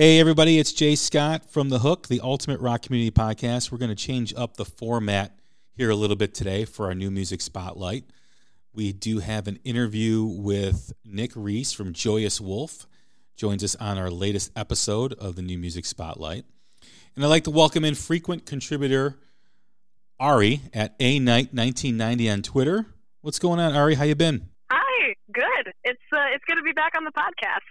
Hey, everybody, it's Jay Scott from The Hook, the Ultimate Rock Community Podcast. We're going to change up the format here a little bit today for our new music spotlight. We do have an interview with Nick Reese from Joyous Wolf, joins us on our latest episode of the new music spotlight. And I'd like to welcome in frequent contributor Ari at A Night 1990 on Twitter. What's going on, Ari? How you been? Hi, good. It's uh, it's good to be back on the podcast.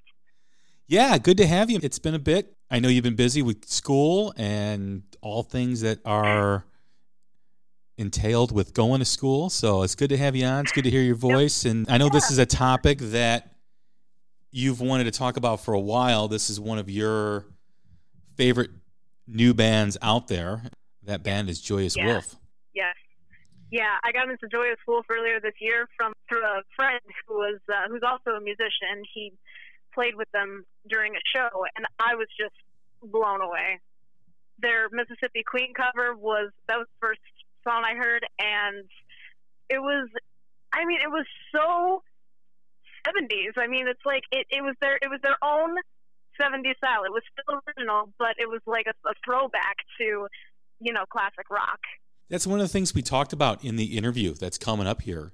Yeah, good to have you. It's been a bit. I know you've been busy with school and all things that are entailed with going to school. So it's good to have you on. It's good to hear your voice. And I know this is a topic that you've wanted to talk about for a while. This is one of your favorite new bands out there. That band is Joyous yeah. Wolf. Yes. Yeah, I got into Joyous Wolf earlier this year from through a friend who was uh, who's also a musician. He played with them during a show, and I was just blown away. Their Mississippi Queen cover was that was the first song I heard, and it was, I mean, it was so 70s. I mean, it's like it, it was their it was their own 70s style. It was still original, but it was like a, a throwback to, you know, classic rock. That's one of the things we talked about in the interview that's coming up here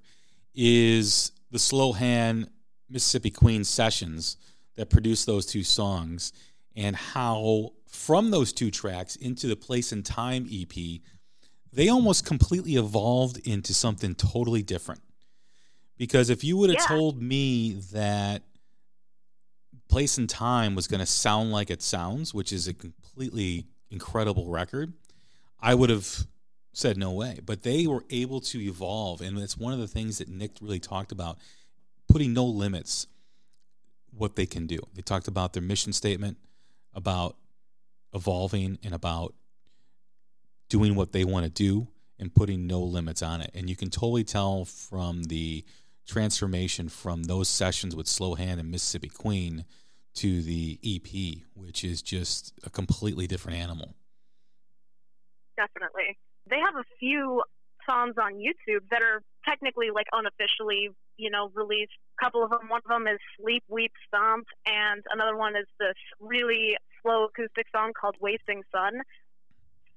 is the slow hand Mississippi Queen sessions that produced those two songs and how from those two tracks into the Place and Time EP, they almost completely evolved into something totally different. Because if you would have yeah. told me that Place and Time was going to sound like it sounds, which is a completely incredible record, I would have said no way. But they were able to evolve, and it's one of the things that Nick really talked about putting no limits what they can do. They talked about their mission statement, about evolving, and about doing what they want to do and putting no limits on it. And you can totally tell from the transformation from those sessions with Slow Hand and Mississippi Queen to the EP, which is just a completely different animal. Definitely. They have a few songs on YouTube that are technically like unofficially, you know, released. A couple of them. One of them is Sleep, Weep, Stomp, and another one is this really slow acoustic song called Wasting Sun.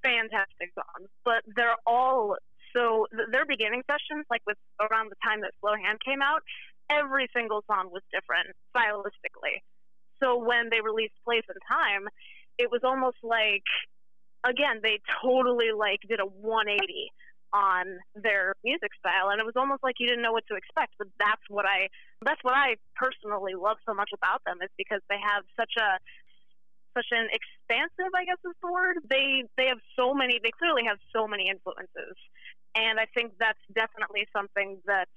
Fantastic songs, but they're all so their beginning sessions, like with around the time that Slow Hand came out, every single song was different stylistically. So when they released Place and Time, it was almost like again they totally like did a 180 on their music style and it was almost like you didn't know what to expect but that's what i that's what i personally love so much about them is because they have such a such an expansive i guess is the word. They they have so many they clearly have so many influences and i think that's definitely something that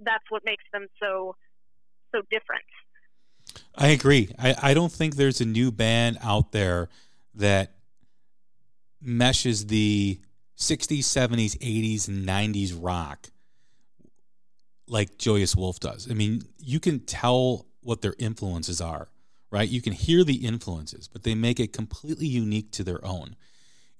that's what makes them so so different. I agree. I i don't think there's a new band out there that meshes the 60s, 70s, 80s, and 90s rock like Joyous Wolf does. I mean, you can tell what their influences are, right? You can hear the influences, but they make it completely unique to their own.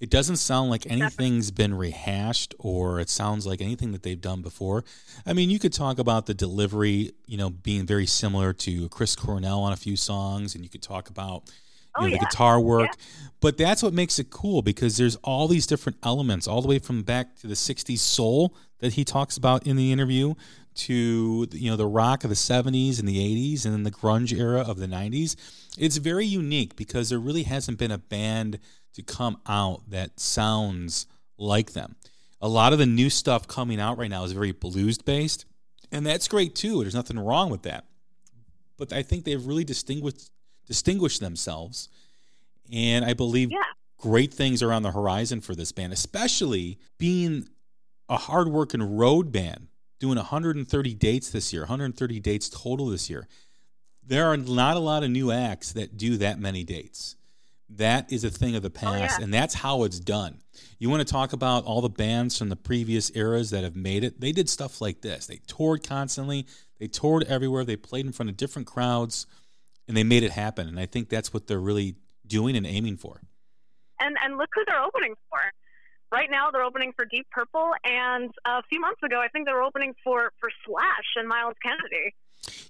It doesn't sound like anything's been rehashed or it sounds like anything that they've done before. I mean, you could talk about the delivery, you know, being very similar to Chris Cornell on a few songs, and you could talk about oh, know, yeah. the guitar work. Yeah. But that's what makes it cool because there's all these different elements, all the way from back to the '60s soul that he talks about in the interview, to you know the rock of the '70s and the '80s, and then the grunge era of the '90s. It's very unique because there really hasn't been a band to come out that sounds like them. A lot of the new stuff coming out right now is very blues based, and that's great too. There's nothing wrong with that. But I think they've really distinguished distinguish themselves. And I believe yeah. great things are on the horizon for this band, especially being a hardworking road band, doing 130 dates this year, 130 dates total this year. there are not a lot of new acts that do that many dates. That is a thing of the past, oh, yeah. and that's how it's done. You want to talk about all the bands from the previous eras that have made it? They did stuff like this. They toured constantly. They toured everywhere. They played in front of different crowds, and they made it happen. And I think that's what they're really doing and aiming for. And and look who they're opening for. Right now, they're opening for Deep Purple, and a few months ago, I think they were opening for for Slash and Myles Kennedy.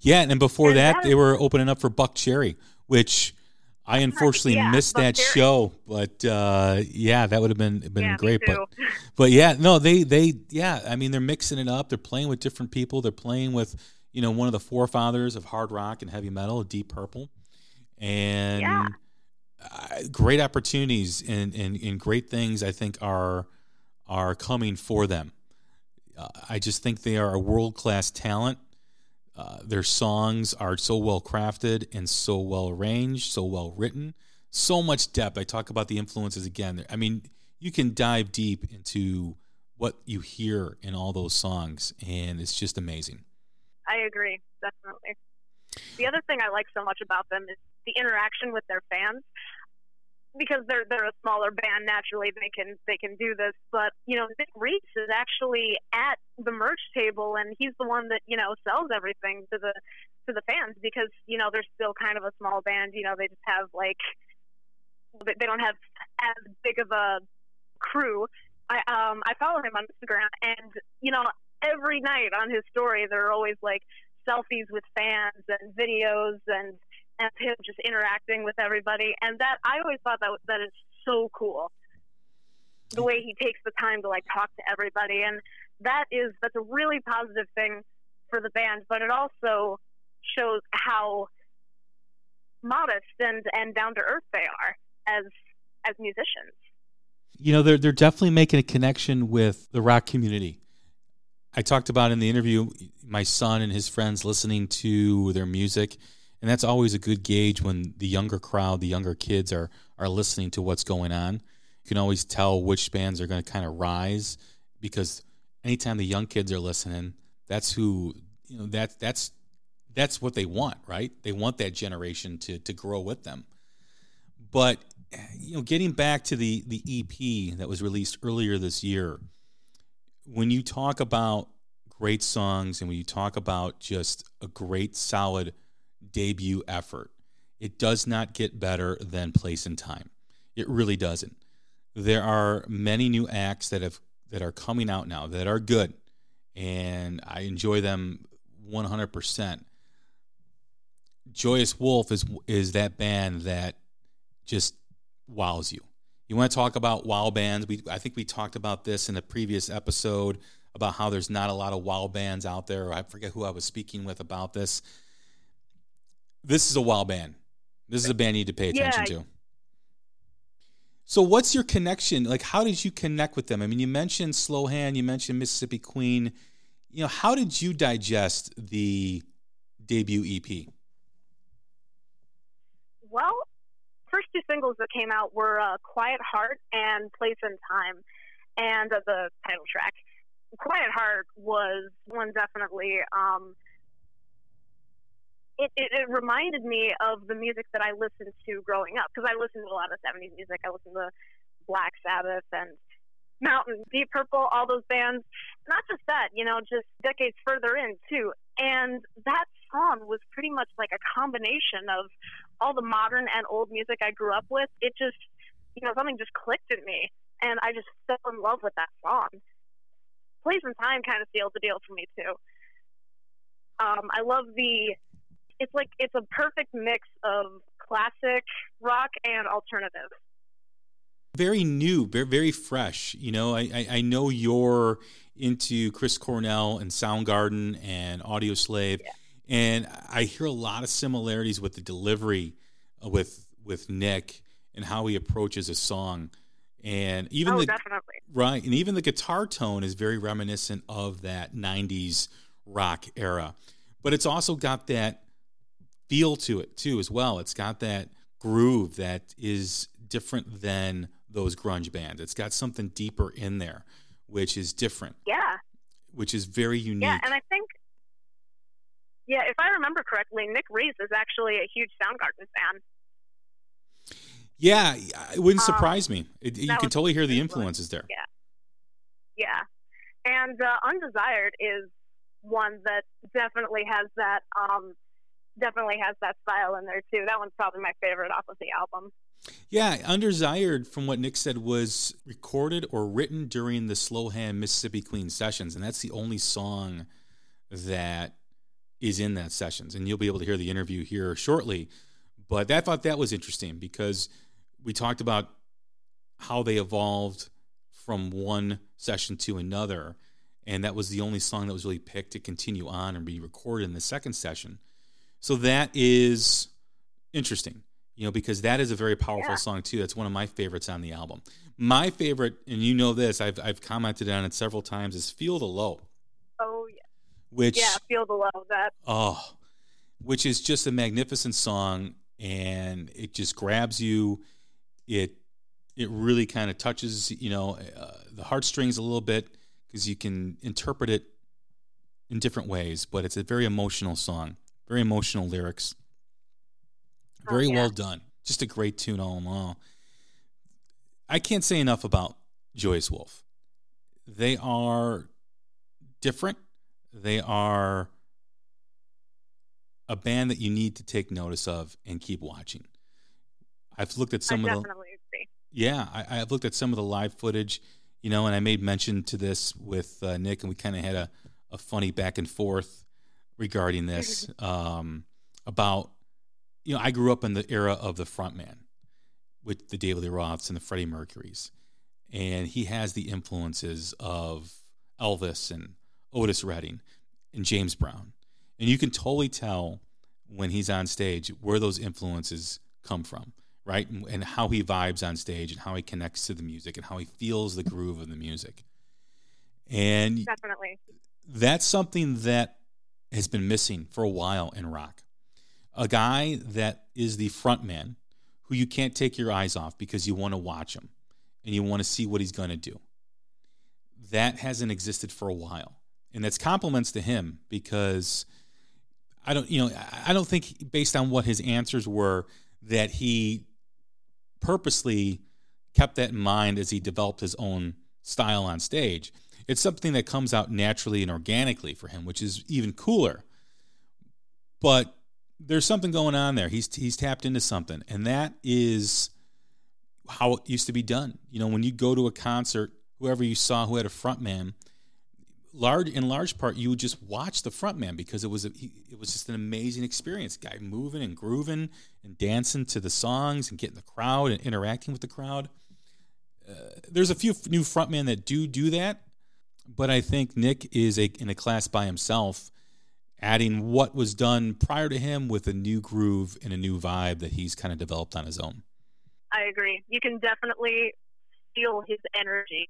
Yeah, and before and that, that, they were opening up for Buckcherry, which I unfortunately yeah, missed that show, but uh, yeah, that would have been been yeah, great. But but yeah, no, they they yeah, I mean they're mixing it up. They're playing with different people. They're playing with you know one of the forefathers of hard rock and heavy metal, Deep Purple, and yeah. uh, great opportunities and, and and great things. I think are are coming for them. Uh, I just think they are a world class talent uh, their songs are so well crafted and so well arranged, so well written, so much depth. I talk about the influences again. I mean, you can dive deep into what you hear in all those songs, and it's just amazing. I agree, definitely. The other thing I like so much about them is the interaction with their fans because they're they're a smaller band naturally they can they can do this but you know Nick Reese is actually at the merch table and he's the one that you know sells everything to the to the fans because you know they're still kind of a small band you know they just have like they don't have as big of a crew I um I follow him on Instagram and you know every night on his story there are always like selfies with fans and videos and and him just interacting with everybody. And that I always thought that that is so cool. The way he takes the time to like talk to everybody, and that is that's a really positive thing for the band. But it also shows how modest and and down to earth they are as as musicians. You know, they're they're definitely making a connection with the rock community. I talked about in the interview my son and his friends listening to their music and that's always a good gauge when the younger crowd, the younger kids are are listening to what's going on. You can always tell which bands are going to kind of rise because anytime the young kids are listening, that's who you know that that's that's what they want, right? They want that generation to to grow with them. But you know, getting back to the the EP that was released earlier this year, when you talk about great songs and when you talk about just a great solid debut effort. It does not get better than Place and Time. It really doesn't. There are many new acts that have that are coming out now that are good, and I enjoy them 100%. Joyous Wolf is is that band that just wows you. You want to talk about wow bands? We I think we talked about this in a previous episode about how there's not a lot of wow bands out there. I forget who I was speaking with about this this is a wild band. This is a band you need to pay attention yeah. to. So, what's your connection? Like, how did you connect with them? I mean, you mentioned Slow Hand, you mentioned Mississippi Queen. You know, how did you digest the debut EP? Well, first two singles that came out were uh, "Quiet Heart" and "Place and Time," and uh, the title track. "Quiet Heart" was one definitely um, it, it, it reminded me of the music that I listened to growing up because I listened to a lot of 70s music. I listened to Black Sabbath and Mountain, Deep Purple, all those bands. Not just that, you know, just decades further in too. And that song was pretty much like a combination of all the modern and old music I grew up with. It just, you know, something just clicked in me, and I just fell in love with that song. Place and Time kind of sealed the deal for me too. Um, I love the it's like it's a perfect mix of classic rock and alternative. Very new, very very fresh. You know, I, I, I know you're into Chris Cornell and Soundgarden and Audioslave, yeah. And I hear a lot of similarities with the delivery uh, with with Nick and how he approaches a song and even oh, the definitely. right and even the guitar tone is very reminiscent of that 90s rock era but it's also got that feel to it too as well. It's got that groove that is different than those grunge bands. It's got something deeper in there, which is different. Yeah. Which is very unique. Yeah, and I think Yeah, if I remember correctly, Nick Reese is actually a huge Soundgarden fan. Yeah, it wouldn't Um, surprise me. It, you can totally hear the influences there. Yeah. Yeah. And uh, Undesired is one that definitely has that um definitely has that style in there too. That one's probably my favorite off of the album. Yeah, Undesired, from what Nick said, was recorded or written during the Slow Hand Mississippi Queen sessions, and that's the only song that is in that sessions. And you'll be able to hear the interview here shortly. But I thought that was interesting because we talked about how they evolved from one session to another, and that was the only song that was really picked to continue on and be recorded in the second session. So that is interesting, you know, because that is a very powerful Yeah. song too. That's one of my favorites on the album. My favorite, and you know this, I've I've commented on it several times, is "Feel the Low," Oh yeah. Which Yeah, feel the love that oh, which is just a magnificent song, and it just grabs you. It it really kind of touches you know uh, the heartstrings a little bit because you can interpret it in different ways, but it's a very emotional song, very emotional lyrics, Oh, very yeah. well done. Just a great tune all in all. I can't say enough about Joyous Wolf. They are different. They are a band that you need to take notice of and keep watching. I've looked at some of the agree. yeah, I, I've looked at some of the live footage, you know, and I made mention to this with uh, Nick, and we kind of had a, a funny back and forth regarding this um, about, you know, I grew up in the era of the frontman with the David Lee Roths and the Freddie Mercurys, and he has the influences of Elvis and Otis Redding and James Brown, and you can totally tell when he's on stage where those influences come from right? And, and how he vibes on stage and how he connects to the music and how he feels the groove of the music. And Definitely. that's something that has been missing for a while in rock. A guy that is the front man who you can't take your eyes off because you want to watch him and you want to see what he's going to do. That hasn't existed for a while. And that's compliments to him because I don't, you know, I don't think based on what his answers were that he purposely kept that in mind as he developed his own style on stage. It's something that comes out naturally and organically for him, which is even cooler. But there's something going on there. He's he's tapped into something, and that is how it used to be done. You know, when you go to a concert, whoever you saw who had a front man, large in large part, you would just watch the front man because it was a, he, it was just an amazing experience. Guy moving and grooving and dancing to the songs and getting the crowd and interacting with the crowd. Uh, there's a few f- new frontmen that do do that, but I think Nick is a, in a class by himself, adding what was done prior to him with a new groove and a new vibe that he's kind of developed on his own. I agree. You can definitely feel his energy.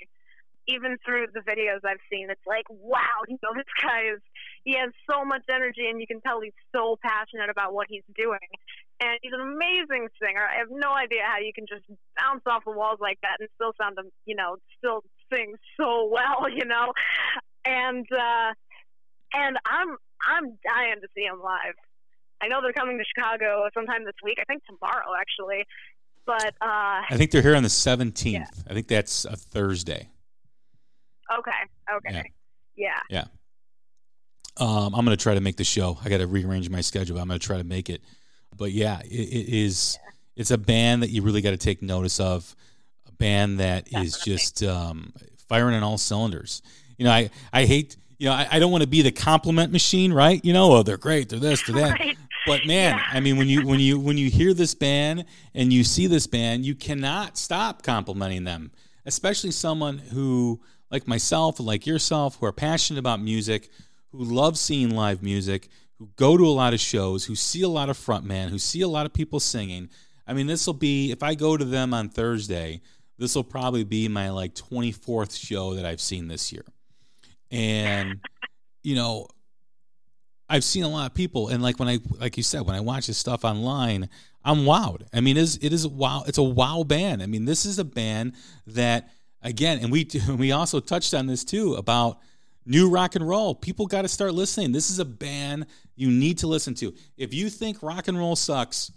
Even through the videos I've seen, it's like, wow, you know, this guy is, he has so much energy and you can tell he's so passionate about what he's doing. And he's an amazing singer. I have no idea how you can just bounce off the walls like that and still sound, you know, still sing so well, you know? And, uh, and I'm, I'm dying to see him live. I know they're coming to Chicago sometime this week. I think tomorrow, actually. But uh, I think they're here on the 17th. Yeah. I think that's a Thursday. Okay, okay, yeah, Yeah. Um, I'm going to try to make the show. I got to rearrange my schedule. I'm going to try to make it. But yeah, it, it is. It's a band that you really got to take notice of. A band that is Definitely. just um, firing on all cylinders. You know, I I hate. You know, I, I don't want to be the compliment machine, right? You know, oh, they're great, they're this, they're that. right. But man, Yeah. I mean, when you when you when you hear this band and you see this band, you cannot stop complimenting them. Especially someone who, like myself, like yourself, who are passionate about music, who love seeing live music, who go to a lot of shows, who see a lot of frontmen, who see a lot of people singing. I mean, this will be if I go to them on Thursday, this will probably be my like twenty fourth show that I've seen this year, and you know I've seen a lot of people, and like when I, like you said, when I watch this stuff online, I'm wowed. I mean, it is it is a wow? It's a wow band. I mean, this is a band that again, and we we also touched on this too about new rock and roll. People got to start listening. This is a band you need to listen to. If you think rock and roll sucks,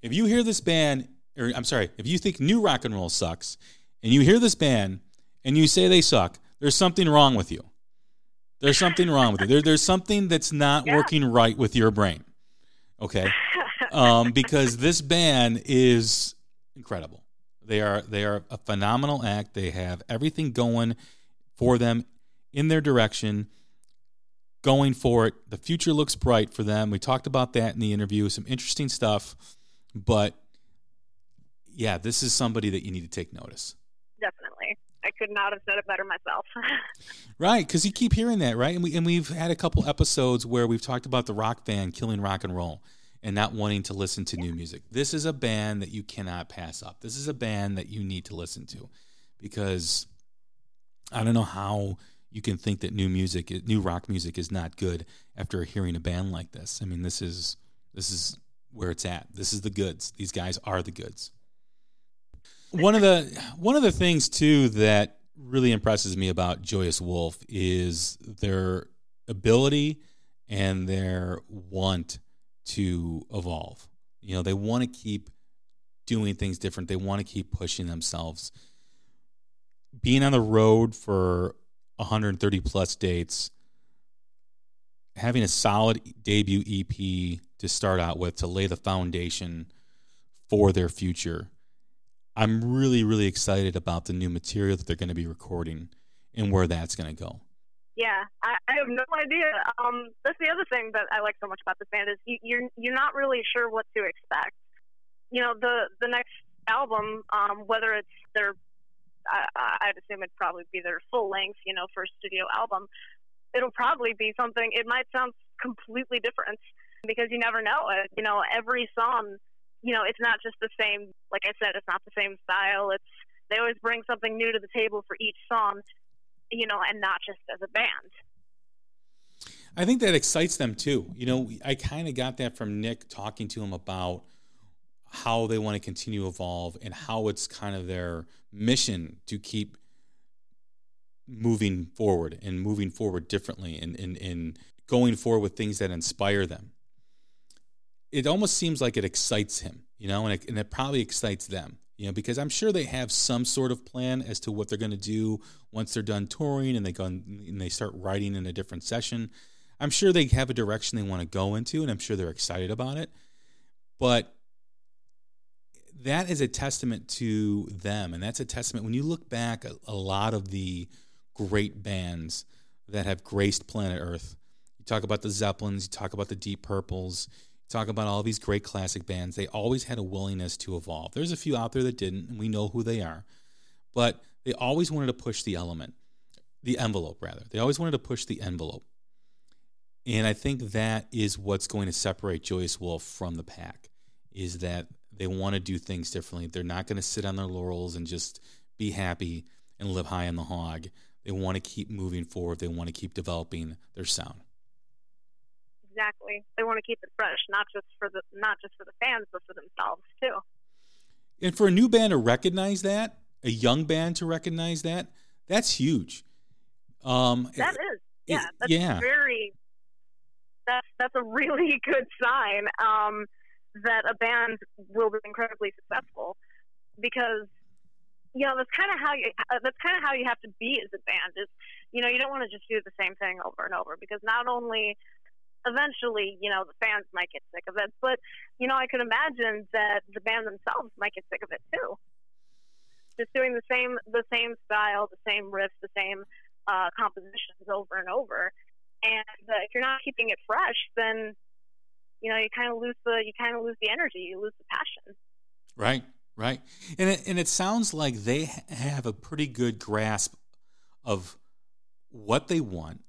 if you hear this band, or I'm sorry, if you think new rock and roll sucks, and you hear this band and you say they suck, there's something wrong with you. There's something wrong with you. There, there's something that's not yeah. working right with your brain. Okay, um, because this band is incredible. They are they are a phenomenal act. They have everything going for them in their direction, going for it. The future looks bright for them. We talked about that in the interview. Some interesting stuff, but yeah, this is somebody that you need to take notice. Definitely. I could not have said it better myself. right, because you keep hearing that, right? And we and we've had a couple episodes where we've talked about the rock band killing rock and roll and not wanting to listen to new music. This is a band that you cannot pass up. This is a band that you need to listen to because I don't know how you can think that new music, new rock music, is not good after hearing a band like this. I mean, this is this is where it's at. This is the goods. These guys are the goods. One of the one of the things too that really impresses me about Joyous Wolf is their ability and their want to evolve. You know, they want to keep doing things different. They want to keep pushing themselves. Being on the road for 130 plus dates, having a solid debut EP to start out with to lay the foundation for their future. I'm really, really excited about the new material that they're going to be recording and where that's going to go. Yeah, I, I have no idea. Um, that's the other thing that I like so much about this band is you, you're you're not really sure what to expect. You know, the the next album, um, whether it's their I, I'd assume it'd probably be their full length, you know, first studio album. It'll probably be something. It might sound completely different because you never know. You know, every song, you know, it's not just the same. Like I said, it's not the same style. It's they always bring something new to the table for each song, you know, and not just as a band. I think that excites them too. You know, I kind of got that from Nick talking to him about how they want to continue to evolve and how it's kind of their mission to keep moving forward and moving forward differently and, and, and going forward with things that inspire them. It almost seems like it excites him, you know, and it, and it probably excites them, you know, because I'm sure they have some sort of plan as to what they're going to do once they're done touring and they go and they start writing in a different session. I'm sure they have a direction they want to go into, and I'm sure they're excited about it. But that is a testament to them. And that's a testament when you look back a, a lot of the great bands that have graced planet Earth. You talk about the Zeppelins, you talk about the Deep Purples, talk about all these great classic bands. They always had a willingness to evolve. There's a few out there that didn't, and we know who they are. But they always wanted to push the element, the envelope, rather. They always wanted to push the envelope. And I think that is what's going to separate Joyous Wolf from the pack, is that they want to do things differently. They're not going to sit on their laurels and just be happy and live high on the hog. They want to keep moving forward. They want to keep developing their sound. Exactly. They want to keep it fresh, not just for the not just for the fans, but for themselves too. And for a new band to recognize that, a young band to recognize that, that's huge. Um, that is, yeah, that's yeah. very. That's that's a really good sign. Um, that a band will be incredibly successful because you know that's kind of how you uh, that's kind of how you have to be as a band is you know you don't want to just do the same thing over and over because not only eventually you know the fans might get sick of it but you know i could imagine that the band themselves might get sick of it too. Just doing the same the same style the same riffs the same uh, compositions over and over. And uh, if you're not keeping it fresh then you know you kind of lose the you kind of lose the energy you lose the passion. Right right. And it, and it sounds like they have a pretty good grasp of what they want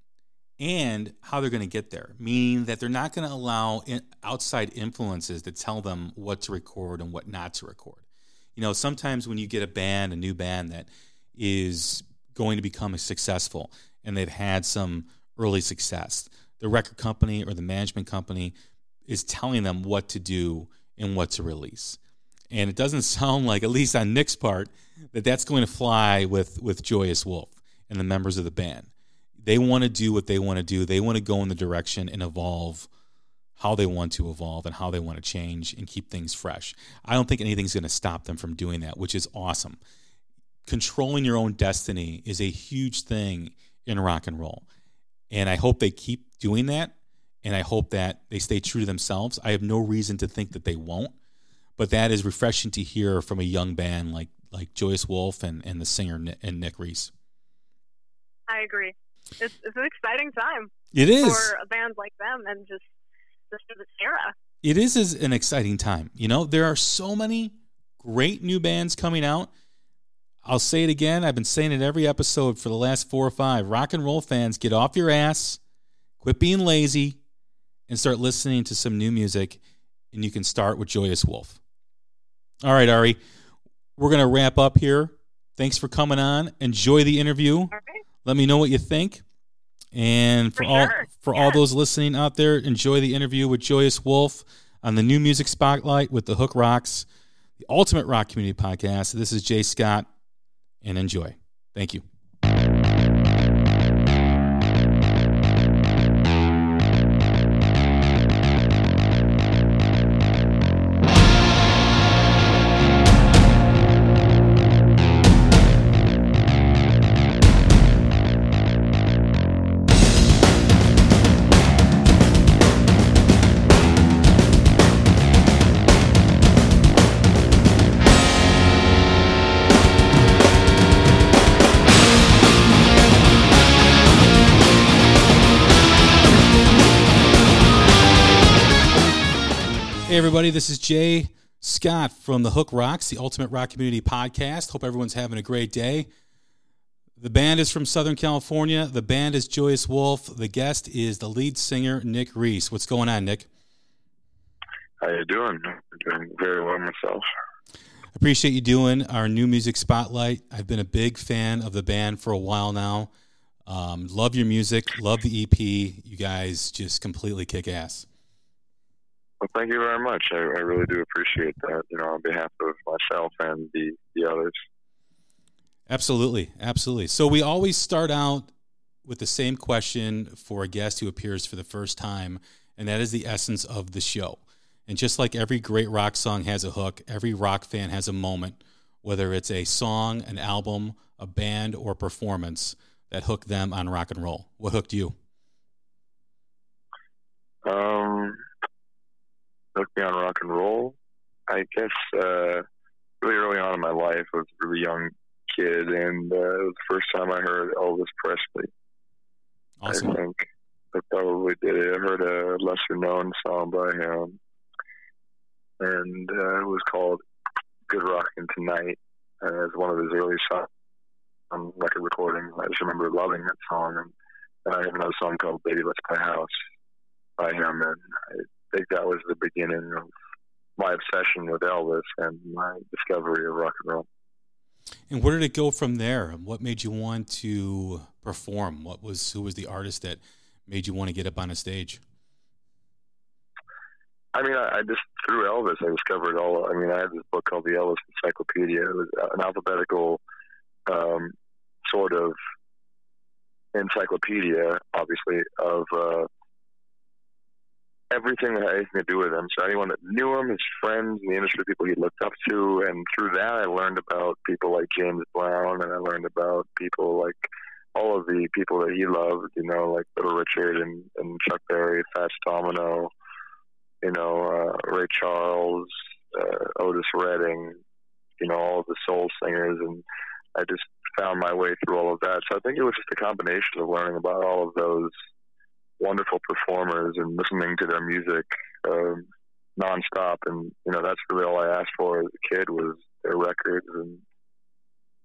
and how they're going to get there meaning that they're not going to allow outside influences to tell them what to record and what not to record you know sometimes when you get a band a new band that is going to become successful and they've had some early success the record company or the management company is telling them what to do and what to release. And it doesn't sound like, at least on Nick's part, that that's going to fly with with Joyous Wolf and the members of the band. They want to do what they want to do. They want to go in the direction and evolve how they want to evolve and how they want to change and keep things fresh. I don't think anything's going to stop them from doing that, which is awesome. Controlling your own destiny is a huge thing in rock and roll. And I hope they keep doing that. And I hope that they stay true to themselves. I have no reason to think that they won't. But that is refreshing to hear from a young band like like Joyous Wolf and, and the singer and Nick Reese. I agree. It's, it's an exciting time. It is for a band like them and just just for this era. It is, is an exciting time. You know, there are so many great new bands coming out. I'll say it again. I've been saying it every episode for the last four or five. Rock and roll fans, get off your ass, quit being lazy, and start listening to some new music. And you can start with Joyous Wolf. All right, Ari, we're going to wrap up here. Thanks for coming on. Enjoy the interview. Let me know what you think. And for, for all sure. for all those listening out there, enjoy the interview with Joyous Wolf on the new music spotlight with the Hook Rocks, the Ultimate Rock Community Podcast. This is Jay Scott, and enjoy. Thank you. Hey, everybody, this is Jay Scott from the Hook Rocks, the Ultimate Rock Community Podcast. Hope everyone's having a great day. The band is from Southern California. The band is Joyous Wolf. The guest is the lead singer, Nick Reese. What's going on, Nick? How you doing? I'm doing very well myself. Appreciate you doing our new music spotlight. I've been a big fan of the band for a while now. Um, love your music. Love the EP. You guys just completely kick ass. Well, thank you very much. I, I, really do appreciate that. You know, on behalf of myself and the the others. Absolutely, absolutely. So we always start out with the same question for a guest who appears for the first time, and that is the essence of the show. And just like every great rock song has a hook, every rock fan has a moment, whether it's a song, an album, a band, or performance that hooked them on rock and roll. What hooked you? Um, hooked me on rock and roll. I guess uh, really early on in my life, I was a really young kid, and uh, it was the first time I heard Elvis Presley. Awesome. I think I probably did it. I heard a lesser known song by him, and uh, it was called Good Rockin' Tonight. Uh, it's one of his early songs on record recording. I just remember loving that song. And, and I have another song called Baby Let's Play House by him, and I think that was the beginning of my obsession with Elvis and my discovery of rock and roll. And where did it go from there? What made you want to perform? What was who was the artist that made you want to get up on a stage? I mean, I, I just through Elvis, I discovered all. I mean, I had this book called the Elvis Encyclopedia. It was an alphabetical um, sort of encyclopedia, obviously, of uh, everything that had anything to do with him. So anyone that knew him, his friends in the industry, people he looked up to, and through that I learned about people like James Brown, and I learned about people like all of the people that he loved. You know, like Little Richard and, and Chuck Berry, Fats Domino, you know, uh, Ray Charles, uh, Otis Redding, you know, all of the soul singers, and I just found my way through all of that. So I think it was just a combination of learning about all of those wonderful performers and listening to their music um, nonstop. And you know, that's really all I asked for as a kid was their records, and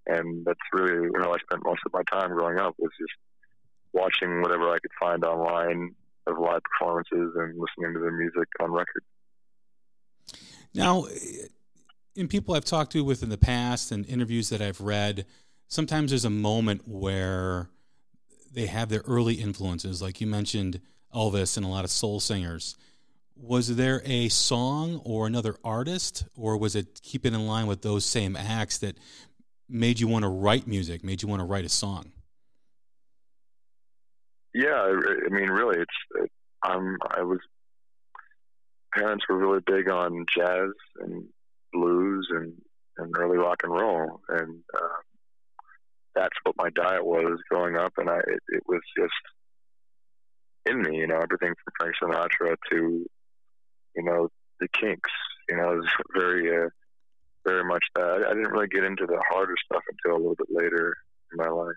and that's really how I spent most of my time growing up was just watching whatever I could find online of live performances and listening to their music on record. Now, in people I've talked to with in the past and interviews that I've read, sometimes there's a moment where they have their early influences, like you mentioned Elvis and a lot of soul singers. Was there a song or another artist, or was it keeping in line with those same acts that made you want to write music, made you want to write a song? yeah, I, mean, really, it's I was parents were really big on jazz and blues and and early rock and roll, and uh, that's what my diet was growing up, and I it, it was just in me, you know, everything from Frank Sinatra to you know the Kinks, you know, it was very uh, very much that. I didn't really get into the harder stuff until a little bit later in my life.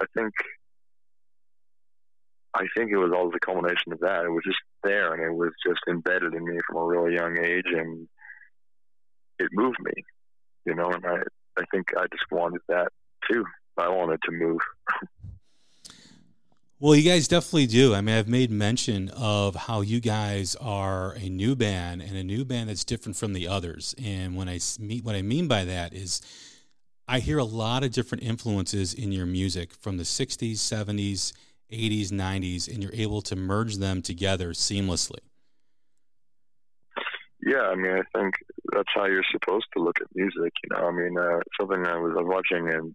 I think I think it was all the culmination of that. It was just there, and it was just embedded in me from a really young age, and it moved me, you know. And I, I think I just wanted that too. I wanted to move. Well, you guys definitely do. I mean, I've made mention of how you guys are a new band and a new band that's different from the others. And when I meet, what I mean by that is, I hear a lot of different influences in your music from the '60s, '70s, '80s, '90s, and you're able to merge them together seamlessly. Yeah, I mean, I think that's how you're supposed to look at music. You know, I mean, uh, something I was watching and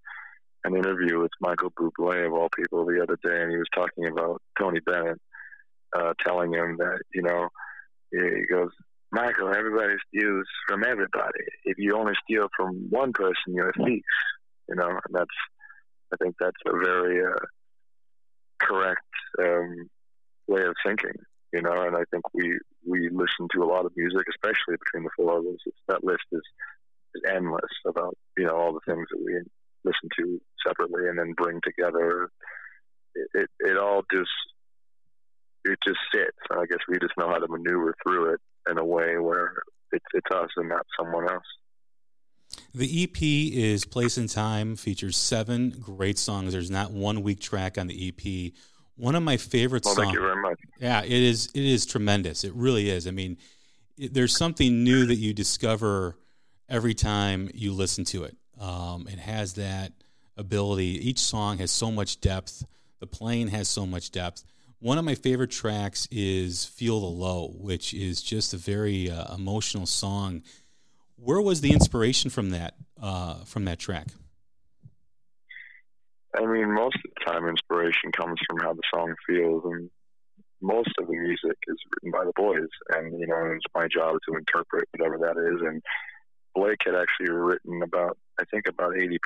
an interview with Michael Bublé of all people the other day, and he was talking about Tony Bennett, uh, telling him that you know he goes, Michael, everybody steals from everybody. If you only steal from one person, you're a thief. You know, and that's I think that's a very uh, correct um, way of thinking. You know, and I think we we listen to a lot of music, especially between the four of us. That list is is endless about you know all the things that we listen to separately and then bring together. It, it, it all just it just sits. I guess we just know how to maneuver through it in a way where it's it's us and not someone else. The EP is Place and Time, features seven great songs. There's not one weak track on the EP. One of my favorite well, songs. Thank you very much. Yeah, it is. It is tremendous. It really is. I mean, it, there's something new that you discover every time you listen to it. Um, it has that ability. Each song has so much depth. The playing has so much depth. One of my favorite tracks is "Feel the Low," which is just a very uh, emotional song. Where was the inspiration from that uh, from that track? I mean, most of the time, inspiration comes from how the song feels, and most of the music is written by the boys. And you know, it's my job to interpret whatever that is. And Blake had actually written about, I think, about 80%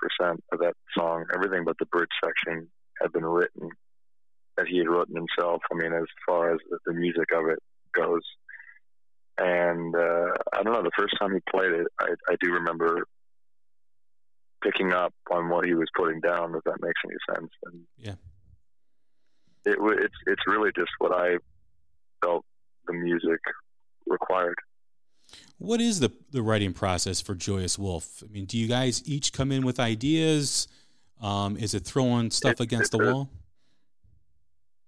of that song. Everything but the bridge section had been written that he had written himself. I mean, as far as the, the music of it goes. And uh, I don't know, the first time he played it, I, I do remember picking up on what he was putting down, if that makes any sense. And yeah. It, it's, it's really just what I felt the music required. What is the the writing process for Joyous Wolf? I mean, do you guys each come in with ideas? Um, is it throwing stuff against the a, wall?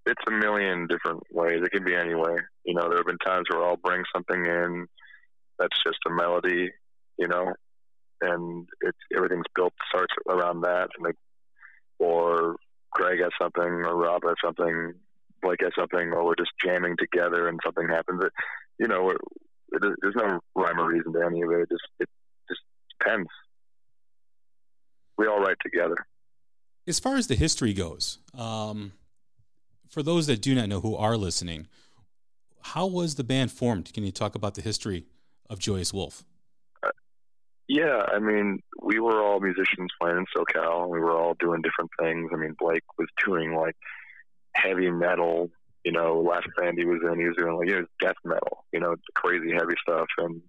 It's a million different ways. It can be any way. You know, there have been times where I'll bring something in that's just a melody, you know, and it's everything's built starts around that, and like, or Greg has something, or Rob has something, Blake has something, or we're just jamming together and something happens. It, you know, it, there's no rhyme or reason to any of it. It just it just depends. We all write together. As far as the history goes, um, for those that do not know who are listening, how was the band formed? Can you talk about the history of Joyous Wolf? Uh, yeah, I mean, we were all musicians playing in SoCal. We were all doing different things. I mean, Blake was doing like heavy metal you know, last band he was in, he was doing like, you know, death metal, you know, crazy heavy stuff. And,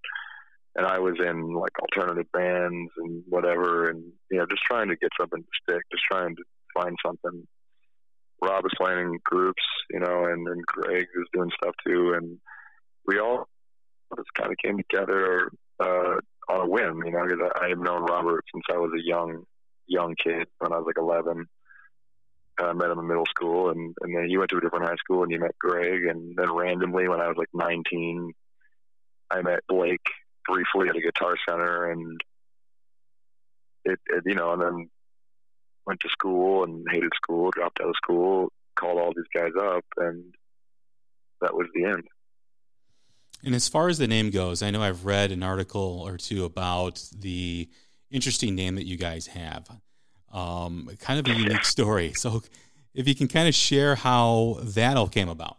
and I was in like alternative bands and whatever. And, you know, just trying to get something to stick, just trying to find something. Rob was playing in groups, you know, and, and Greg was doing stuff too. And we all just kind of came together, uh, on a whim, you know, because I, I have known Robert since I was a young, young kid when I was like 11 I met him in middle school, and and then he went to a different high school, and you met Greg, and then randomly when I was like 19, I met Blake briefly at a guitar center, and it, it you know, and then went to school and hated school, dropped out of school, called all these guys up, and that was the end. And as far as the name goes, I know I've read an article or two about the interesting name that you guys have um, kind of a unique story. So, if you can kind of share how that all came about.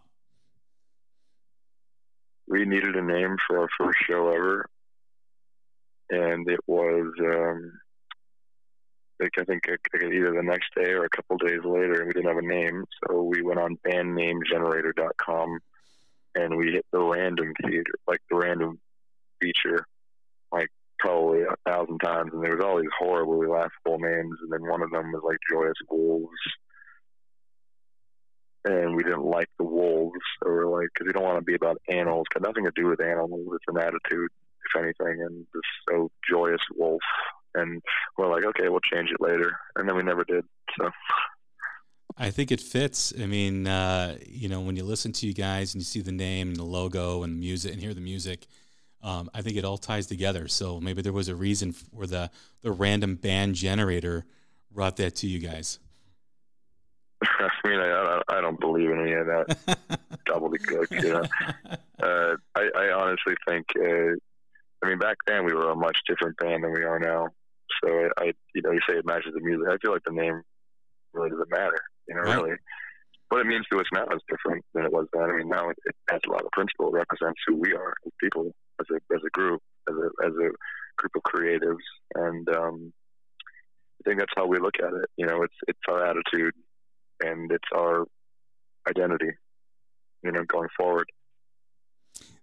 We needed a name for our first show ever, and it was um, like I think either the next day or a couple days later, and we didn't have a name, so we went on bandnamegenerator.com and we hit the random theater, like the random feature, probably a thousand times, and there was all these horribly laughable names, and then one of them was like Joyous Wolves, and we didn't like the wolves, so we're like, because we don't want to be about animals, got nothing to do with animals, it's an attitude, if anything, and just so Joyous Wolf, and we're like, okay, we'll change it later, and then we never did, so. I think it fits. I mean, uh, you know, when you listen to you guys and you see the name and the logo and the music and hear the music, um, I think it all ties together. So maybe there was a reason for the the random band generator brought that to you guys. I mean, I, I don't believe in any of that gobbledygook. You know, uh, I, I honestly think. Uh, I mean, back then we were a much different band than we are now. So I, I you know, you say it matches the music. I feel like the name really doesn't matter. You know, right. really what it means to us now is different than it was then. I mean, now it, it has a lot of principle. It represents who we are as people, as a as a group, as a as a group of creatives, and um, I think that's how we look at it. You know, it's it's our attitude, and it's our identity. You know, going forward.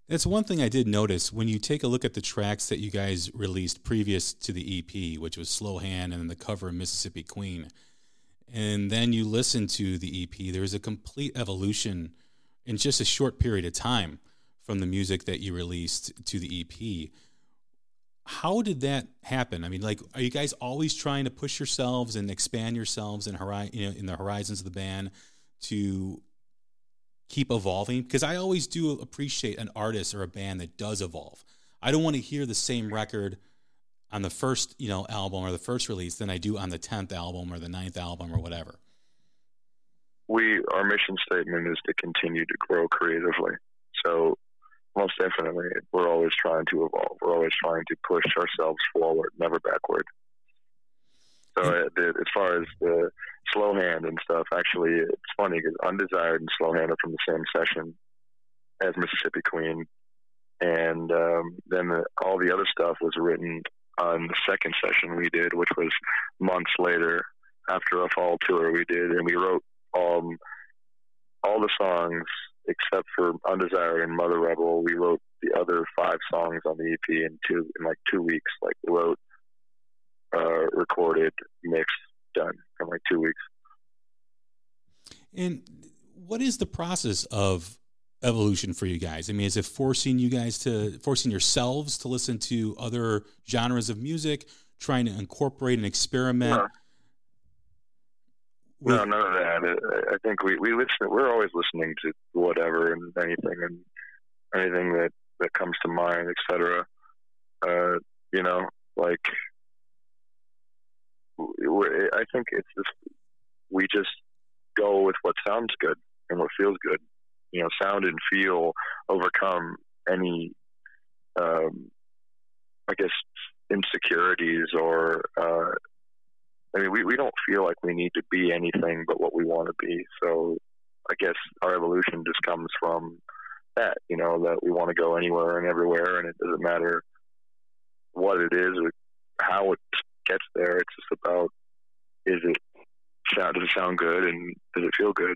That's one thing I did notice when you take a look at the tracks that you guys released previous to the EP, which was Slow Hand and the cover of Mississippi Queen and then you listen to the EP, there's a complete evolution in just a short period of time from the music that you released to the EP. How did that happen? I mean, like, are you guys always trying to push yourselves and expand yourselves in, hori- you know, in the horizons of the band to keep evolving? Because I always do appreciate an artist or a band that does evolve. I don't want to hear the same record on the first you know album or the first release than I do on the tenth album or the ninth album or whatever. We our mission statement is to continue to grow creatively. So most definitely, we're always trying to evolve. We're always trying to push ourselves forward, never backward. So uh, as far as the slow hand and stuff, actually, it's funny because Undesired and Slow Hand are from the same session as Mississippi Queen, and um, then the, all the other stuff was written on the second session we did, which was months later after a fall tour we did, and we wrote um, all the songs except for Undesired and Mother Rebel. We wrote the other five songs on the EP in two in like two weeks. Like we wrote, uh, recorded, mixed, done in like two weeks. And what is the process of evolution for you guys? I mean, is it forcing you guys to forcing yourselves to listen to other genres of music, trying to incorporate and experiment? No, with... no none of that. I think we we listen. We're always listening to whatever and anything and anything that that comes to mind, etc. Uh, you know, like I think it's just we just go with what sounds good and what feels good you know, sound and feel overcome any, um, I guess, insecurities or, uh, I mean, we, we don't feel like we need to be anything but what we want to be. So I guess our evolution just comes from that, you know, that we want to go anywhere and everywhere, and it doesn't matter what it is or how it gets there. It's just about is it sound does it sound good and does it feel good?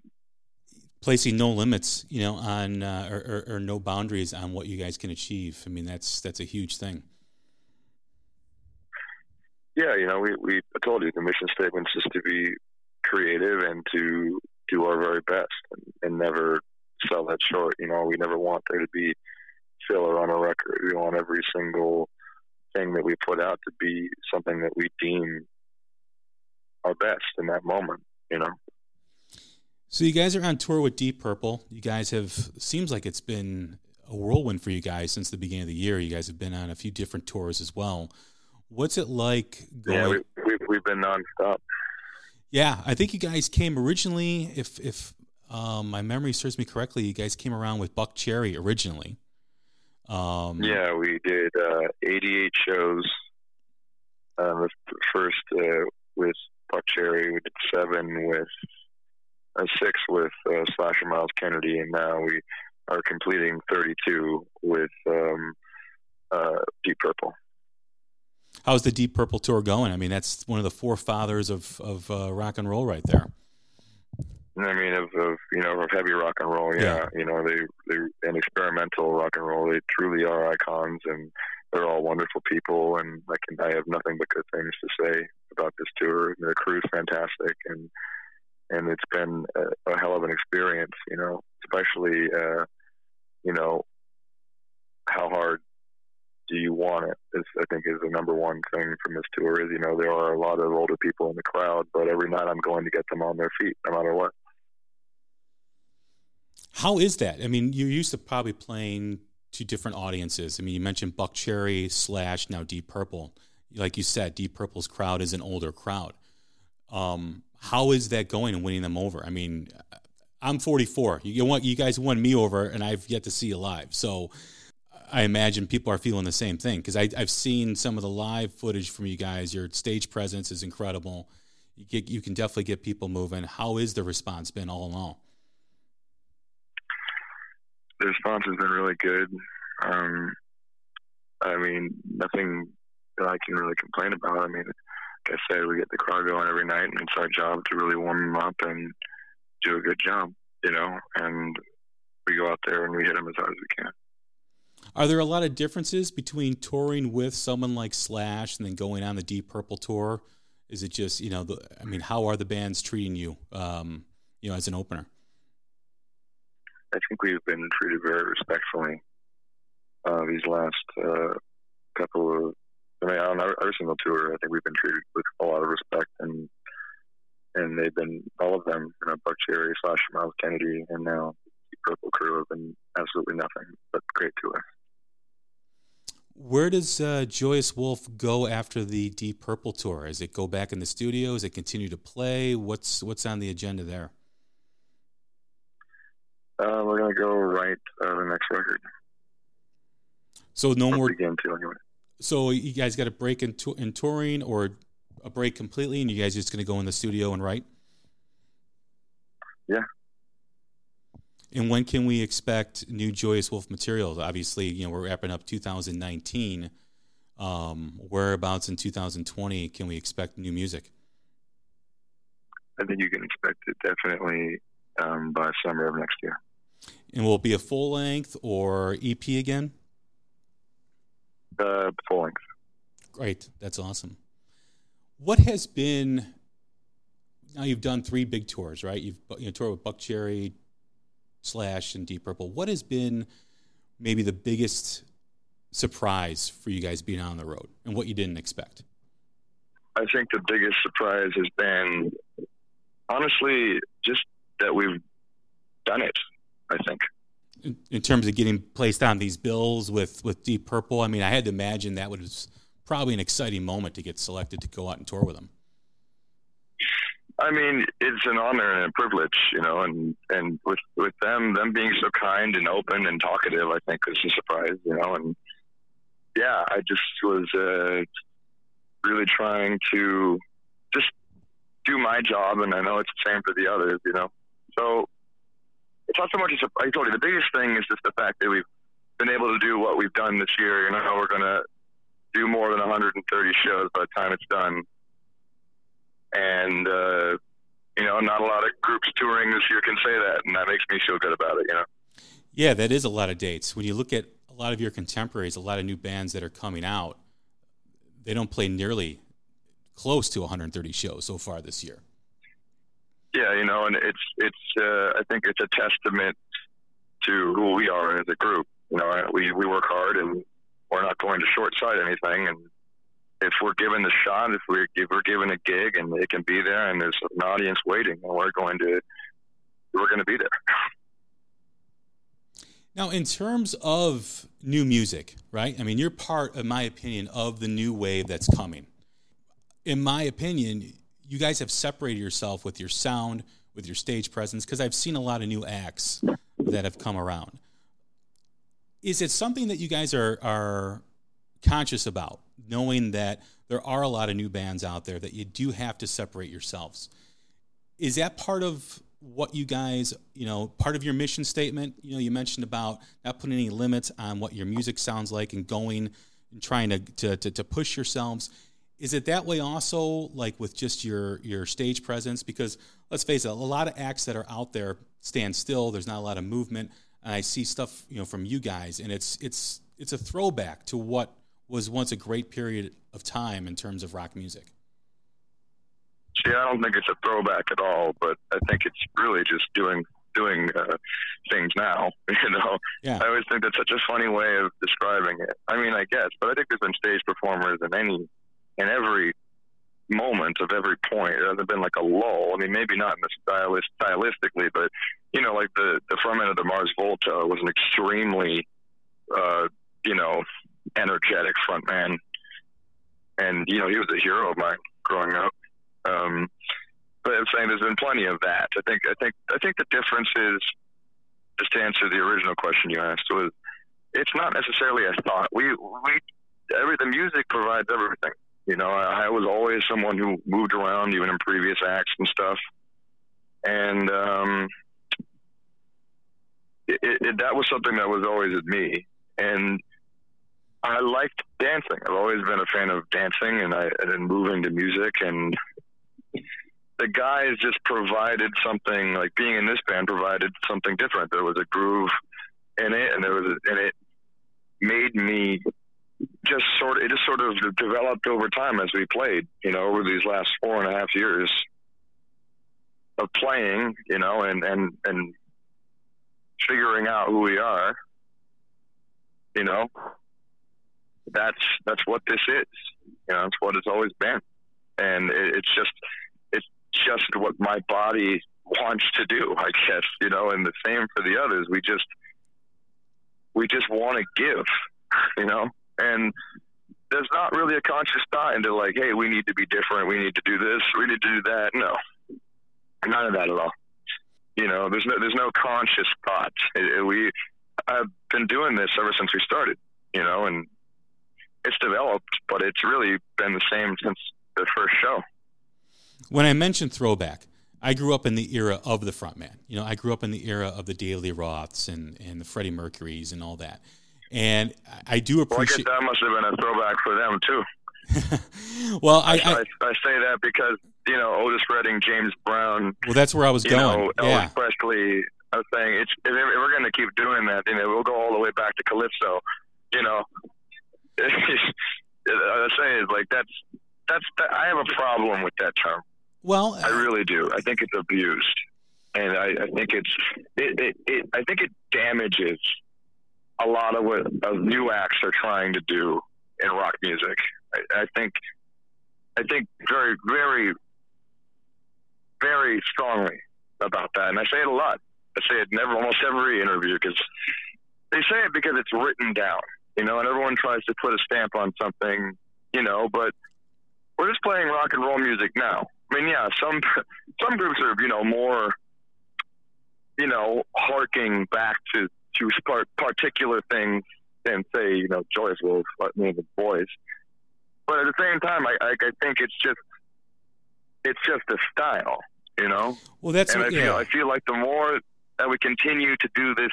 placing no limits, you know, on uh, or, or, or, no boundaries on what you guys can achieve. I mean, that's that's a huge thing. Yeah, you know, we we I told you the mission statement is to be creative and to do our very best and, and never sell that short. You know, we never want there to be filler on a record. We want every single thing that we put out to be something that we deem our best in that moment. You know. So you guys are on tour with Deep Purple. You guys have seems like it's been a whirlwind for you guys since the beginning of the year. You guys have been on a few different tours as well. What's it like going? Yeah, we, we, we've been nonstop. Yeah, I think you guys came originally, if if um, my memory serves me correctly, you guys came around with Buckcherry originally. Um, yeah, we did uh, 88 shows. Uh, the first uh, with Buckcherry, we did seven with uh, six with uh, Slasher Myles Kennedy, and now we are completing 32 with um, uh, Deep Purple. How's the Deep Purple tour going? I mean, that's one of the forefathers of of uh, rock and roll right there. I mean, of, of you know, of heavy rock and roll. Yeah, Yeah. you know, they they and experimental rock and roll. They truly are icons, and they're all wonderful people. And I can I have nothing but good things to say about this tour. The crew's fantastic, and and it's been a, a hell of an experience. You know, especially uh, you know how hard do you want it? I think is the number one thing from this tour. Is you know there are a lot of older people in the crowd, but every night I'm going to get them on their feet, no matter what. How is that? I mean, you're used to probably playing to different audiences. I mean, you mentioned Buckcherry slash now Deep Purple. Like you said, Deep Purple's crowd is an older crowd. Um, how is that going and winning them over? I mean, I'm 44. You, you want you guys won me over, and I've yet to see you live. So I imagine people are feeling the same thing because I've seen some of the live footage from you guys. Your stage presence is incredible. You get, you can definitely get people moving. How is the response been all in all? the response has been really good. Um, I mean, nothing that I can really complain about. I mean, like I said, we get the crowd going every night, and it's our job to really warm them up and do a good job, you know. And we go out there and we hit them as hard as we can. Are there a lot of differences between touring with someone like Slash and then going on the Deep Purple tour? Is it just you know? The, I mean, how are the bands treating you? Um, you know, as an opener. I think we've been treated very respectfully uh, these last uh, couple of. I mean, on every every single tour, I think we've been treated with a lot of respect, and and they've been all of them. You know, Buck Cherry, Slash, Myles Kennedy, and now Purple Crew have been absolutely nothing but great to us. Where does uh, Joyous Wolf go after the Deep Purple tour? Is it go back in the studio? Does it continue to play? What's what's on the agenda there? Uh, we're gonna go write uh, the next record. So no Or more. begin to anyway. So you guys got a break in, tou- in touring or a break completely, and you guys just going to go in the studio and write? Yeah. And when can we expect new Joyous Wolf materials? Obviously, you know we're wrapping up 2019. Um, whereabouts in 2020 can we expect new music? I think you can expect it definitely um, by summer of next year. And will it be a full length or EP again? Uh, full length. Great, that's awesome. What has been now? You've done three big tours, right? You've you know, toured with Buckcherry, Slash, and Deep Purple. What has been maybe the biggest surprise for you guys being on the road, and what you didn't expect? I think the biggest surprise has been honestly just that we've done it. I think. In, in terms of getting placed on these bills with with Deep Purple, I mean, I had to imagine that was probably an exciting moment to get selected to go out and tour with them. I mean, it's an honor and a privilege, you know, and and with with them, them being so kind and open and talkative, I think was a surprise, you know, and yeah, I just was uh, really trying to just do my job, and I know it's the same for the others, you know. So it's not so much. As a, I told you, the biggest thing is just the fact that we've been able to do what we've done this year. You know, how we're to do more than 130 shows by the time it's done, and uh, you know, not a lot of groups touring this year can say that, and that makes me feel good about it. You know. Yeah, that is a lot of dates. When you look at a lot of your contemporaries, a lot of new bands that are coming out, they don't play nearly close to 130 shows so far this year. Yeah, you know, and it's it's. Uh, I think it's a testament to who we are as a group. You know, we we work hard, and we're not going to short sight anything. And if we're given the shot, if we if we're given a gig, and it can be there, and there's an audience waiting, we're going to we're going to be there. Now, in terms of new music, right? I mean, you're part, in my opinion, of the new wave that's coming. In my opinion, you guys have separated yourself with your sound, with your stage presence, because I've seen a lot of new acts that have come around. Is it something that you guys are are conscious about, knowing that there are a lot of new bands out there that you do have to separate yourselves? Is that part of what you guys, you know, part of your mission statement. You know, you mentioned about not putting any limits on what your music sounds like and going and trying to to, to, to push yourselves. Is it that way also, like with just your your stage presence? Because let's face it, a lot of acts that are out there stand still. There's not a lot of movement, and I see stuff you know from you guys, and it's it's it's a throwback to what was once a great period of time in terms of rock music. See, I don't think it's a throwback at all, but I think it's really just doing doing uh, things now. You know, yeah. I always think that's such a funny way of describing it. I mean, I guess, but I think there's been stage performers in any in every moment of every point. There hasn't been like a lull. I mean, maybe not in the stylist stylistically, but you know, like the the front end of the Mars Volta was an extremely, uh, you know, energetic front man, and you know, he was a hero of mine growing up. Um, but I'm saying there's been plenty of that. I think I think I think the difference is just to answer the original question you asked was it's not necessarily a thought. We we every the music provides everything. You know, I, I was always someone who moved around even in previous acts and stuff, and um, it, it, that was something that was always in me. And I liked dancing. I've always been a fan of dancing and I and moving to music and the guys just provided something like being in this band provided something different. There was a groove in it, and there was a, and it made me just sort of it just sort of developed over time as we played. You know, over these last four and a half years of playing. You know, and and and figuring out who we are. You know, that's that's what this is. You know, it's what it's always been, and it, it's just it's just what my body wants to do, I guess, you know, and the same for the others. We just, we just want to give, you know, and there's not really a conscious thought into like, hey, we need to be different. We need to do this. We need to do that. No, none of that at all. You know, there's no, there's no conscious thought. It, it, we, I've been doing this ever since we started, you know, and it's developed, but it's really been the same since the first show when I mentioned throwback, I grew up in the era of the frontman. You know, I grew up in the era of the David Lee Roths and, and the Freddie Mercurys and all that. And I do appreciate. Well, I that must have been a throwback for them too. well, I I, I I, say that because you know Otis Redding, James Brown. Well, that's where I was going. Know, yeah. Elvis Presley. I was saying it's if we're going to keep doing that, you know, we'll go all the way back to Calypso. You know, I was saying like that's that's I have a problem with that term. Well, I really do. I think it's abused, and I, I think it's it, it, it, I think it damages a lot of what of new acts are trying to do in rock music. I, I think I think very very very strongly about that, and I say it a lot. I say it in every, almost every interview because they say it because it's written down, you know, and everyone tries to put a stamp on something, you know, but we're just playing rock and roll music now. I mean, yeah, some some groups are you know more, you know, harking back to to particular things than say you know Joyous Wolf, name the boys. But at the same time, I, I I think it's just it's just a style, you know. Well, that's and what, I feel yeah. I feel like the more that we continue to do this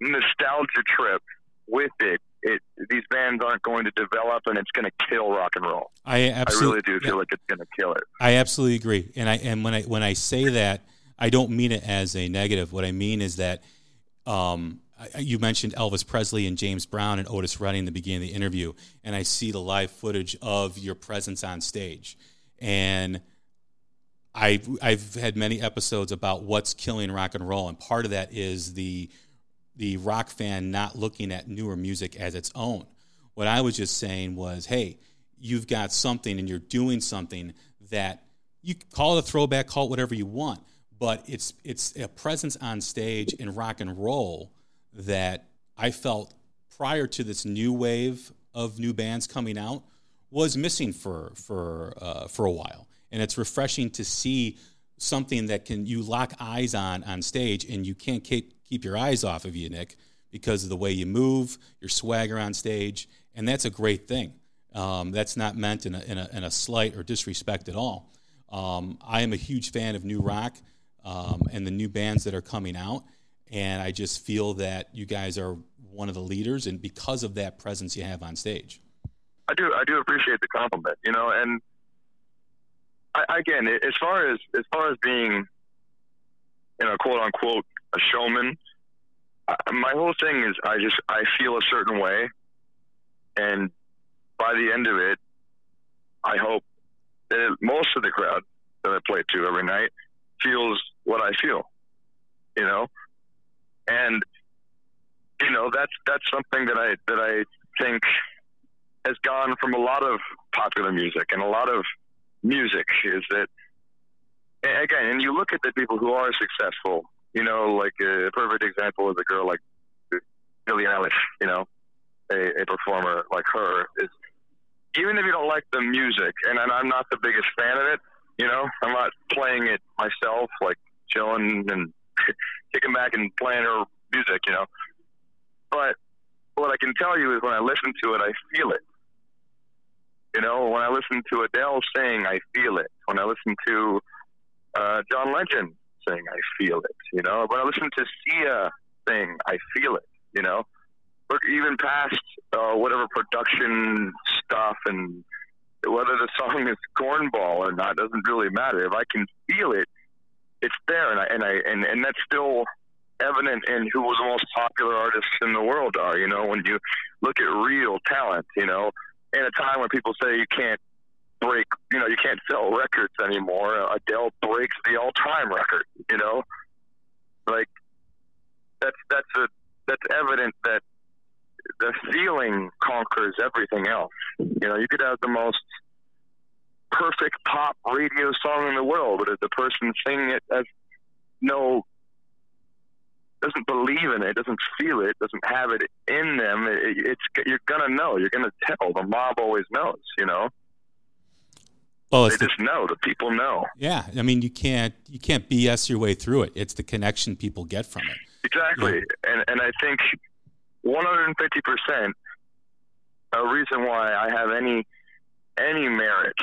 nostalgia trip with it, it these bands aren't going to develop and it's going to kill rock and roll. I absolutely I really do feel like it's going to kill it. I absolutely agree. And I and when I when I say that, I don't mean it as a negative. What I mean is that um, you mentioned Elvis Presley and James Brown and Otis Redding in the beginning of the interview, and I see the live footage of your presence on stage, and I I've had many episodes about what's killing rock and roll, and part of that is the the rock fan not looking at newer music as its own. What I was just saying was, hey, you've got something and you're doing something that you call it a throwback, call it whatever you want, but it's it's a presence on stage in rock and roll that I felt prior to this new wave of new bands coming out was missing for for uh, for a while, and it's refreshing to see something that can you lock eyes on on stage and you can't keep keep your eyes off of you, Nick, because of the way you move, your swagger on stage, and that's a great thing. Um, that's not meant in a, in a, in a slight or disrespect at all. Um, I am a huge fan of new rock um, and the new bands that are coming out, and I just feel that you guys are one of the leaders, and because of that presence you have on stage. I do, I do appreciate the compliment, you know, and I, again, as far as as far as being, you know, quote unquote, a showman, my whole thing is I just I feel a certain way, and by the end of it, I hope that most of the crowd that I play to every night feels what I feel, you know, and you know that's that's something that I that I think has gone from a lot of popular music and a lot of music is that again, and you look at the people who are successful. You know, like a perfect example is a girl like Billie Eilish. You know, a, a performer like her is even if you don't like the music, and I'm not the biggest fan of it. You know, I'm not playing it myself, like chilling and kicking back and playing her music. You know, but what I can tell you is when I listen to it, I feel it. You know, when I listen to Adele sing, I feel it. When I listen to uh, John Legend sing, I feel it. You know, when I listen to Sia sing, I feel it. You know, or even past uh, whatever production stuff and whether the song is cornball or not doesn't really matter. If I can feel it, it's there, and I and I and, and that's still evident in who the most popular artists in the world are. You know, when you look at real talent, you know, in a time when people say you can't break, you know, you can't sell records anymore. Uh, Adele breaks the all-time record. You know, like that's that's a that's evident that the feeling conquers everything else. You know, you could have the most perfect pop radio song in the world, but if the person singing it has no doesn't believe in it, doesn't feel it, doesn't have it in them, it, it's you're gonna know. You're gonna tell. The mob always knows. You know. Well, they the, just know. The people know. Yeah, I mean, you can't you can't BS your way through it. It's the connection people get from it. Exactly, yeah. and and I think 150 percent a reason why I have any any merit,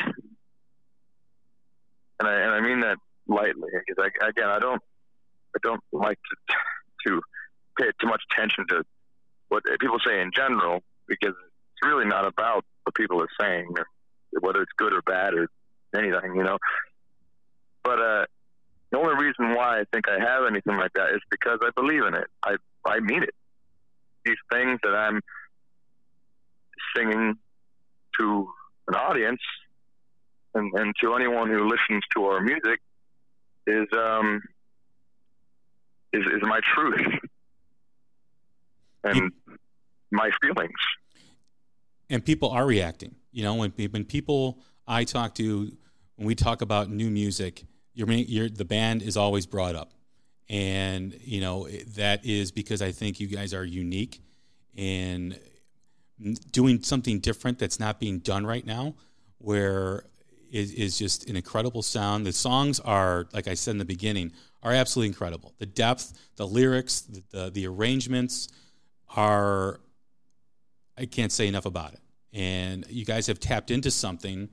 and I and I mean that lightly because I, again I don't I don't like to to pay too much attention to what people say in general because it's really not about what people are saying, whether it's good or bad or anything, you know. But uh, the only reason why I think I have anything like that is because I believe in it. I I mean it. These things that I'm singing to an audience and, and to anyone who listens to our music is um, is, is my truth and my feelings. And people are reacting. You know, when when people I talk to, when we talk about new music, you're, you're, the band is always brought up, and you know that is because I think you guys are unique in doing something different that's not being done right now, where is, is just an incredible sound. The songs are, like I said in the beginning, are absolutely incredible. The depth, the lyrics, the, the, the arrangements are, I can't say enough about it. And you guys have tapped into something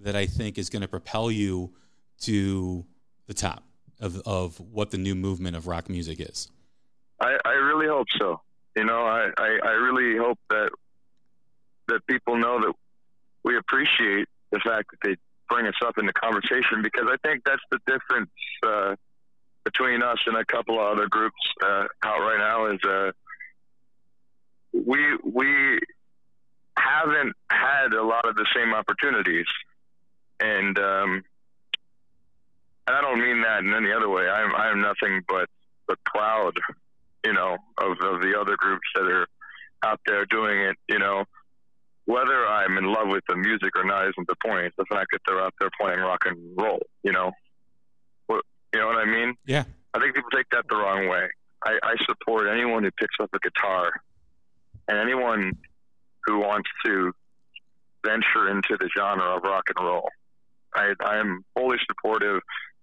that I think is going to propel you to the top of, of what the new movement of rock music is. I, I really hope so. You know, I, I, I really hope that that people know that we appreciate the fact that they bring us up in the conversation because I think that's the difference uh, between us and a couple of other groups uh, out right now is uh, we we haven't had a lot of the same opportunities, and um, and I don't mean that in any other way. I'm I'm nothing but but proud, you know, of, of the other groups that are out there doing it. You know, whether I'm in love with the music or not isn't the point. It's the fact that they're out there playing rock and roll. You know, you know what I mean? Yeah. I think people take that the wrong way. I, I support anyone who picks up a guitar and anyone who wants to venture into the genre of rock and roll. I, I am fully supportive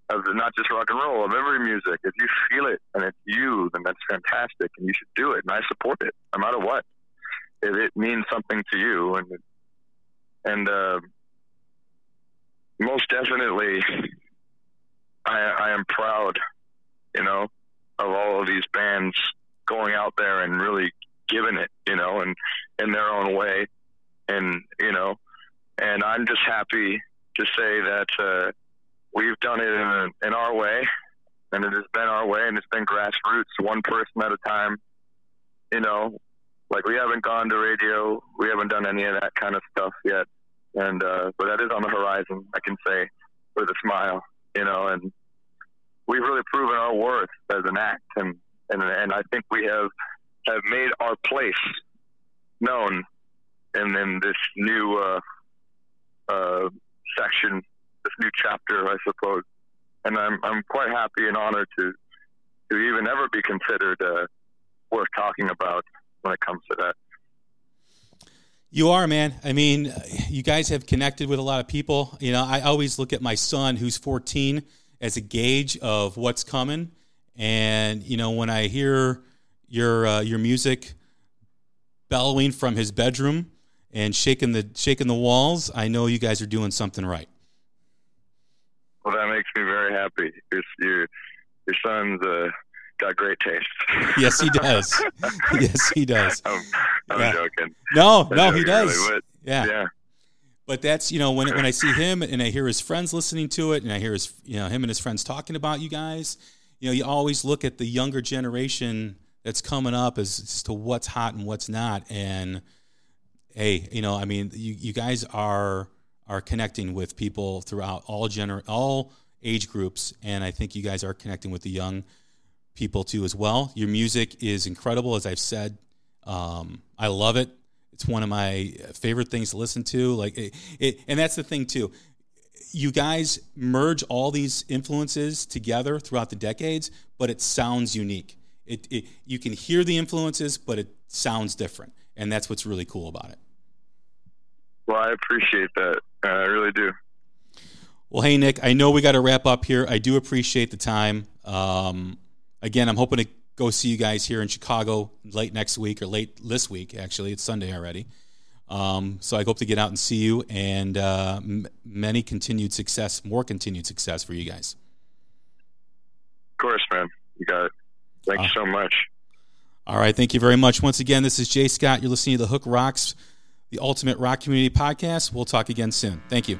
of the, not just rock and roll, of every music. If you feel it and it's you, then that's fantastic, and you should do it. And I support it, no matter what. If it means something to you, and and uh, most definitely, I, I am proud, you know, of all of these bands going out there and really giving it, you know, and in their own way, and you know, and I'm just happy to say that uh, we've done it in, a, in our way, and it has been our way, and it's been grassroots, one person at a time, you know. Like we haven't gone to radio, we haven't done any of that kind of stuff yet, and uh, but that is on the horizon. I can say with a smile, you know, and we've really proven our worth as an act, and and and I think we have have made our place known in in this new uh, uh, section, this new chapter, I suppose. And I'm I'm quite happy and honored to to even ever be considered uh, worth talking about when it comes to that. You are, man. I mean, you guys have connected with a lot of people. You know, I always look at my son, who's 14, as a gauge of what's coming. And you know, when I hear your uh, your music bellowing from his bedroom and shaking the shaking the walls, I know you guys are doing something right. Well, that makes me very happy. Your your, your son's uh, got great taste. yes, he does. yes, he does. I'm, I'm yeah. joking. No, no, he does. Really, yeah. Yeah. But that's you know when when I see him and I hear his friends listening to it and I hear his you know him and his friends talking about you guys, you know you always look at the younger generation that's coming up as, as to what's hot and what's not and hey you know I mean you you guys are are connecting with people throughout all gener all age groups and I think you guys are connecting with the young people too as well. Your music is incredible, as I've said. Um, I love it. It's one of my favorite things to listen to. Like it, it, and that's the thing too. You guys merge all these influences together throughout the decades, but it sounds unique. It, it you can hear the influences, but it sounds different, and that's what's really cool about it. Well, I appreciate that. Uh, I really do. Well, hey Nick, I know we got to wrap up here. I do appreciate the time. Um, again, I'm hoping to go see you guys here in Chicago late next week or late this week. Actually, it's Sunday already. Um, so I hope to get out and see you and uh, m- many continued success, more continued success for you guys. Of course, man. You got it. Thank uh, you so much. All right. Thank you very much. Once again, this is Jay Scott. You're listening to the Hook Rocks, the Ultimate Rock Community Podcast. We'll talk again soon. Thank you.